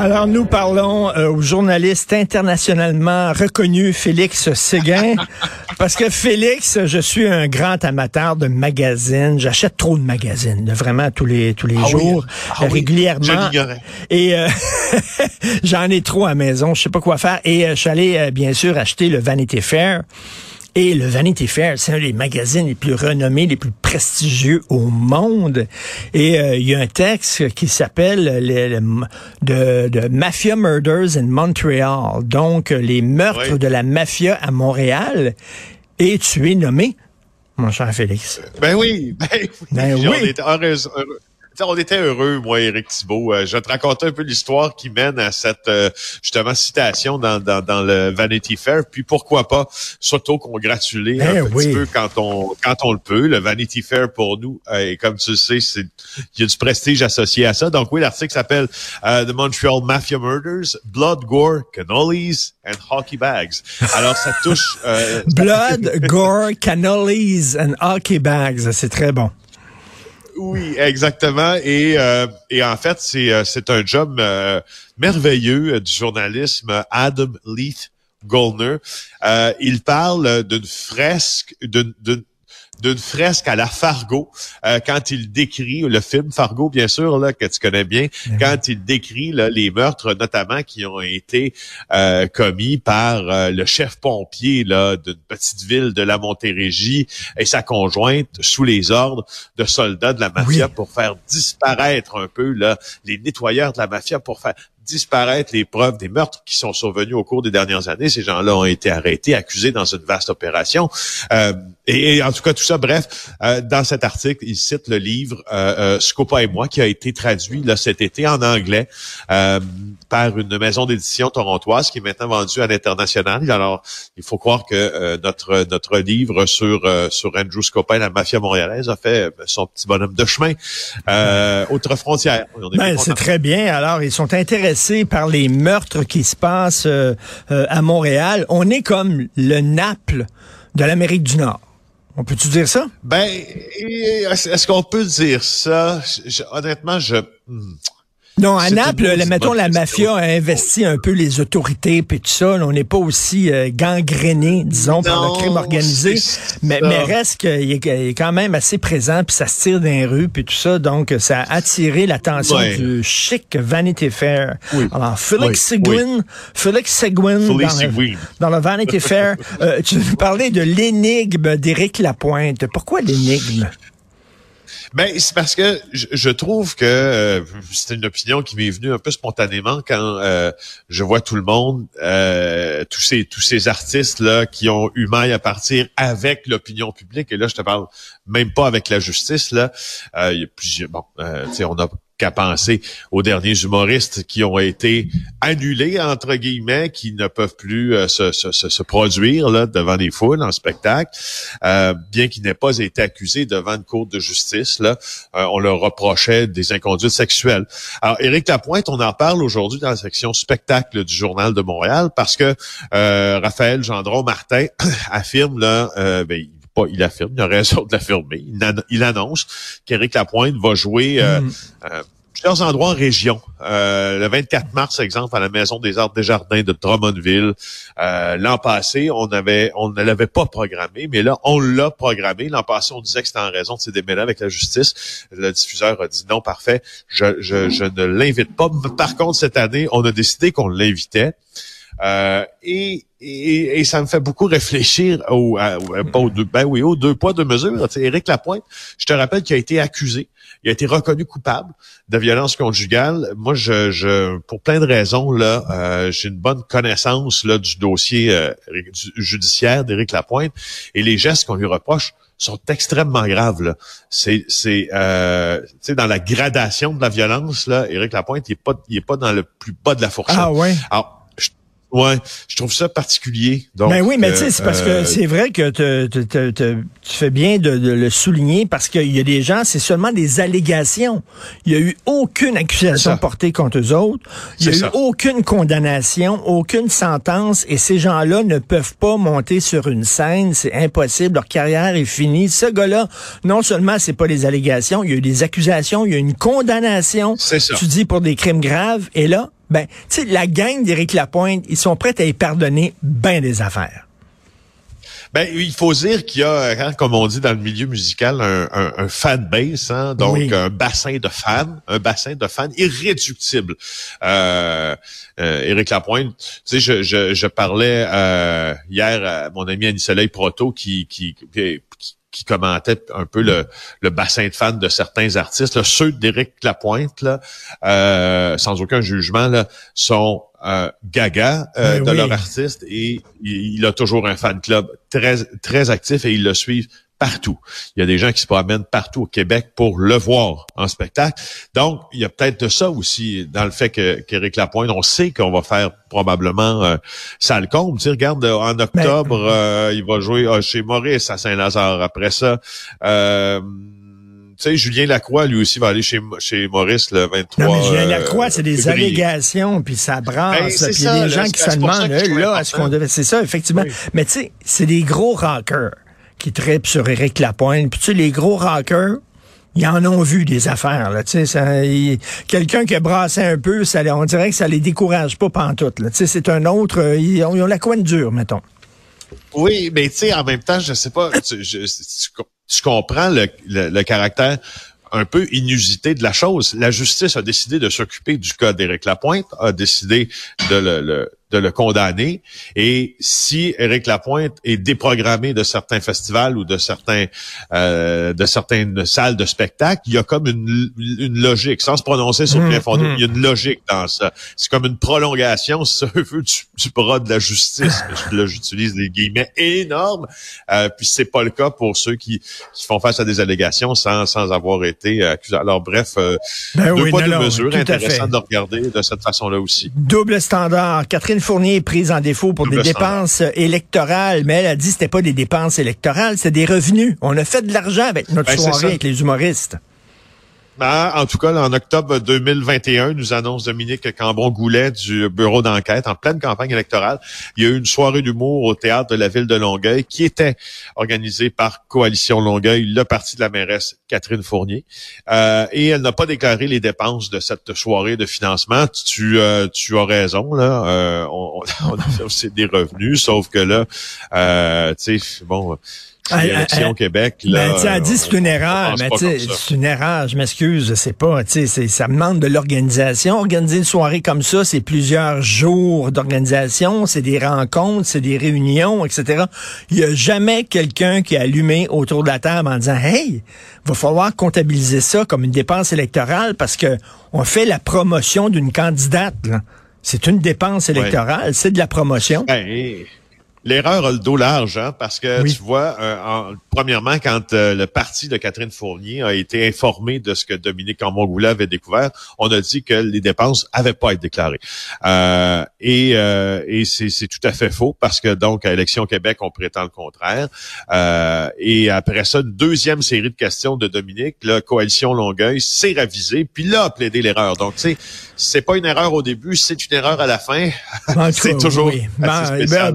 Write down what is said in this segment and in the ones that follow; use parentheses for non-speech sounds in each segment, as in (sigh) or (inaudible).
Alors, nous parlons euh, au journaliste internationalement reconnu Félix Séguin. (laughs) parce que Félix, je suis un grand amateur de magazines. J'achète trop de magazines, vraiment tous les tous les Ah oui. jours, Ah oui. régulièrement. Je. Et euh, (laughs) j'en ai trop à la maison, je sais pas quoi faire. Et euh, je suis allé, euh, bien sûr, acheter le Vanity Fair. Et le Vanity Fair, c'est un des magazines les plus renommés, les plus prestigieux au monde. Et euh, il y a un texte qui s'appelle le- le- de, de Mafia Murders in Montreal. Donc, les meurtres Oui. de la mafia à Montréal. Et tu es nommé, mon cher Félix. Ben oui, (laughs) ben oui. Ben oui. On était heureux, moi, Éric Thibault. Euh, je vais te raconter un peu l'histoire qui mène à cette euh, justement citation dans, dans, dans le Vanity Fair. Puis pourquoi pas s'auto-congratuler Eh un petit peu quand on quand on le peut. Le Vanity Fair pour nous, euh, et comme tu le sais, c'est il y a du prestige associé à ça. Donc oui, l'article s'appelle euh, The Montreal Mafia Murders, Blood, Gore, Cannolis and Hockey Bags. Alors ça touche. euh, (laughs) Blood, gore, cannolis and hockey bags. C'est très bon. Oui, exactement. Et, euh, et en fait, c'est euh, un job euh, merveilleux du journalisme Adam Leith Goldner. Il parle d'une fresque, d'une d'une- fresque à la Fargo euh, quand il décrit le film Fargo bien sûr là que tu connais bien quand il décrit là, les meurtres notamment qui ont été euh, commis par euh, le chef pompier là d'une petite ville de la Montérégie et sa conjointe sous les ordres de soldats de la mafia Oui. pour faire disparaître un peu là les nettoyeurs de la mafia pour faire disparaître les preuves des meurtres qui sont survenus au cours des dernières années. Ces gens-là ont été arrêtés, accusés dans une vaste opération. Euh, et, et en tout cas, tout ça, bref, euh, dans cet article, il cite le livre euh, euh, Scopa et moi, qui a été traduit là, cet été en anglais euh, par une maison d'édition torontoise qui est maintenant vendue à l'international. Alors, il faut croire que euh, notre notre livre sur euh, sur Andrew Scopa et la mafia montréalaise a fait son petit bonhomme de chemin euh, outre frontière. Ben, c'est très bien. Alors, ils sont intéressés par les meurtres qui se passent euh, euh, à Montréal. On est comme le Naples de l'Amérique du Nord. On peut-tu dire ça? Ben, est-ce qu'on peut dire ça? Honnêtement, je... hmm. Non, à Naples, là, mettons, la mafia a investi un peu les autorités puis tout ça. Là, on n'est pas aussi euh, gangréné, disons, par le crime organisé. Mais, reste qu'il est, quand même assez présent puis ça se tire dans les rues puis tout ça. Donc, ça a attiré l'attention Ouais. du chic Vanity Fair. Oui. Alors, Félix Oui, Seguin, Félix Seguin, dans, le- Seguin. dans le Vanity Fair. Euh, tu parlais de l'énigme d'Éric Lapointe. Pourquoi l'énigme? Ben, c'est parce que je, je trouve que euh, c'est une opinion qui m'est venue un peu spontanément quand euh, je vois tout le monde, euh, tous ces tous ces artistes là qui ont eu maille à partir avec l'opinion publique. Et là, je te parle même pas avec la justice là. Euh, il y a plusieurs, bon, euh, tu sais, on a qu'à penser aux derniers humoristes qui ont été annulés entre guillemets, qui ne peuvent plus euh, se, se, se, produire là devant des foules en spectacle, euh, bien qu'ils n'aient pas été accusés devant une cour de justice. Là, euh, on leur reprochait des inconduites sexuelles. Alors, Éric Lapointe, on en parle aujourd'hui dans la section spectacle du Journal de Montréal parce que euh, Raphaël Gendron Martin (coughs) affirme là, euh, ben, pas il affirme, il a raison de l'affirmer. Il, ann- il annonce qu'Éric Lapointe va jouer euh, Mm. euh, plusieurs endroits en région. Euh, le 24 mars, exemple, à la Maison des Arts des Jardins de Drummondville. Euh, L'an passé, on avait, on ne l'avait pas programmé, mais là, on l'a programmé. L'an passé, on disait que c'était en raison de ses démêlés avec la justice. Le diffuseur a dit non, parfait, je, je, je ne l'invite pas. Par contre, cette année, on a décidé qu'on l'invitait. Euh, et, et, et ça me fait beaucoup réfléchir au, à- au- pas aux deux, ben oui, aux deux poids, deux mesures. Tu sais, Éric Lapointe, je te rappelle qu'il a été accusé, il a été reconnu coupable de violence conjugale. Moi, je, je pour plein de raisons, là, euh, j'ai une bonne connaissance là, du dossier euh, du- judiciaire d'Éric Lapointe et les gestes qu'on lui reproche sont extrêmement graves. Là. C'est, c'est, euh, tu sais, dans la gradation de la violence, là, Éric Lapointe, il est pas, il est pas dans le plus bas de la fourchette. Ah ouais? Alors, Ouais, je trouve ça particulier. Donc, ben oui, mais tu sais, c'est parce que euh, c'est vrai que te- te- tu fais bien de, de le souligner parce qu'il y a des gens, c'est seulement des allégations. Il n'y a eu aucune accusation portée contre eux autres. Il n'y a eu ça. aucune condamnation, aucune sentence et ces gens-là ne peuvent pas monter sur une scène. C'est impossible. Leur carrière est finie. Ce gars-là, non seulement c'est pas des allégations, il y a eu des accusations, il y a eu une condamnation. C'est ça. Tu dis pour des crimes graves. Et là, ben, tu sais, la gang d'Éric Lapointe, ils sont prêts à y pardonner bien des affaires. Ben, il faut dire qu'il y a, hein, comme on dit dans le milieu musical, un, un, un fan base, hein, donc Oui. un bassin de fans, un bassin de fans irréductible. Euh, euh, Éric Lapointe, tu sais, je, je, je parlais euh, hier à mon ami Annie Soleil Proto qui, qui, qui, qui commentait un peu le, le bassin de fans de certains artistes. Là, ceux d'Éric Lapointe, là, euh, sans aucun jugement, là, sont euh, gaga euh, Ben de oui. leur artiste et il, il a toujours un fan club très très actif et ils le suivent partout. Il y a des gens qui se promènent partout au Québec pour le voir en spectacle. Donc, il y a peut-être de ça aussi dans le fait que qu'Éric Lapointe, on sait qu'on va faire probablement euh, ça le compte. Tu sais, regarde, euh, en octobre, euh, il va jouer euh, chez Maurice à Saint-Lazare. Après ça, euh, tu sais, Julien Lacroix, lui aussi, va aller chez, chez Maurice le 23 Non, mais Julien euh, Lacroix, c'est des allégations, puis ça brasse. Ben, puis il y a des gens qui se demandent, là, est-ce qu'on important. devait... C'est ça, effectivement. Oui. Mais tu sais, c'est des gros rockers qui tripent sur Éric Lapointe. Puis tu sais, les gros rockers, ils en ont vu des affaires, là. Ça- il- quelqu'un qui a brassé un peu, ça, on dirait que ça les décourage pas pantoute, là. C'est un autre... euh, Ils ont, la coine dure, mettons. Oui, mais tu sais, en même temps, je sais pas, tu, je- tu comprends le, le- le caractère un peu inusité de la chose. La justice a décidé de s'occuper du cas d'Éric Lapointe, a décidé de le, le- de le condamner. Et si Éric Lapointe est déprogrammé de certains festivals ou de certains euh, de certaines salles de spectacle, il y a comme une, une logique, sans se prononcer sur le Mmh, fondé, mmh. il y a une logique dans ça. C'est comme une prolongation, (laughs) si ça veut, du, du bras de la justice. (laughs) Là, j'utilise des guillemets énormes. Euh, puis c'est pas le cas pour ceux qui, qui font face à des allégations sans, sans avoir été accusés. Alors bref, euh, Ben deux oui, poids, deux mesures, intéressant de regarder de cette façon-là aussi. Double standard. Catherine Fournier est prise en défaut pour Double des dépenses électorales, mais elle a dit que c'était pas des dépenses électorales, c'est des revenus. On a fait de l'argent avec notre Ben, soirée avec les humoristes. Ben, en tout cas, en octobre 2021, nous annonce Dominique Cambon-Goulet du bureau d'enquête en pleine campagne électorale. Il y a eu une soirée d'humour au théâtre de la ville de Longueuil qui était organisée par Coalition Longueuil, le parti de la mairesse Catherine Fournier. Euh, et elle n'a pas déclaré les dépenses de cette soirée de financement. Tu, euh, tu as raison, là. Euh, on, on (laughs) a aussi des revenus, sauf que là, euh, tu sais, bon, L'élection ah, au Québec. Là, Ben, tu sais, elle dit c'est une erreur, mais c'est une erreur, je m'excuse, je sais pas, ça demande de l'organisation. Organiser une soirée comme ça, c'est plusieurs jours d'organisation, c'est des rencontres, c'est des réunions, etc. Il y a jamais quelqu'un qui a allumé autour de la table en disant, hey, va falloir comptabiliser ça comme une dépense électorale parce que on fait la promotion d'une candidate, là. C'est une dépense électorale, c'est de la promotion. Ben, L'erreur a le dos large, hein, parce que Oui. tu vois, euh, en- premièrement, quand euh, le parti de Catherine Fournier a été informé de ce que Dominique Cambon-Goulet avait découvert, on a dit que les dépenses avaient pas été déclarées. Euh, et euh, et c'est c'est tout à fait faux, parce que donc à Élection Québec, on prétend le contraire. Euh, et après ça, une deuxième série de questions de Dominique, la coalition Longueuil s'est ravisée, puis là a plaidé l'erreur. Donc, tu sais, c'est pas une erreur au début, c'est une erreur à la fin. (laughs) C'est toujours oui. assez Bon, spécial ben,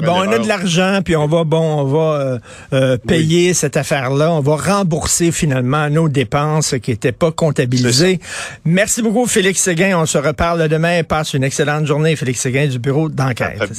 bon, on a de l'argent, puis on va, bon, on va euh, euh, payer cette affaire-là, on va rembourser finalement nos dépenses qui n'étaient pas comptabilisées. Merci beaucoup, Félix Séguin. On se reparle demain. Passe une excellente journée, Félix Séguin du bureau d'enquête.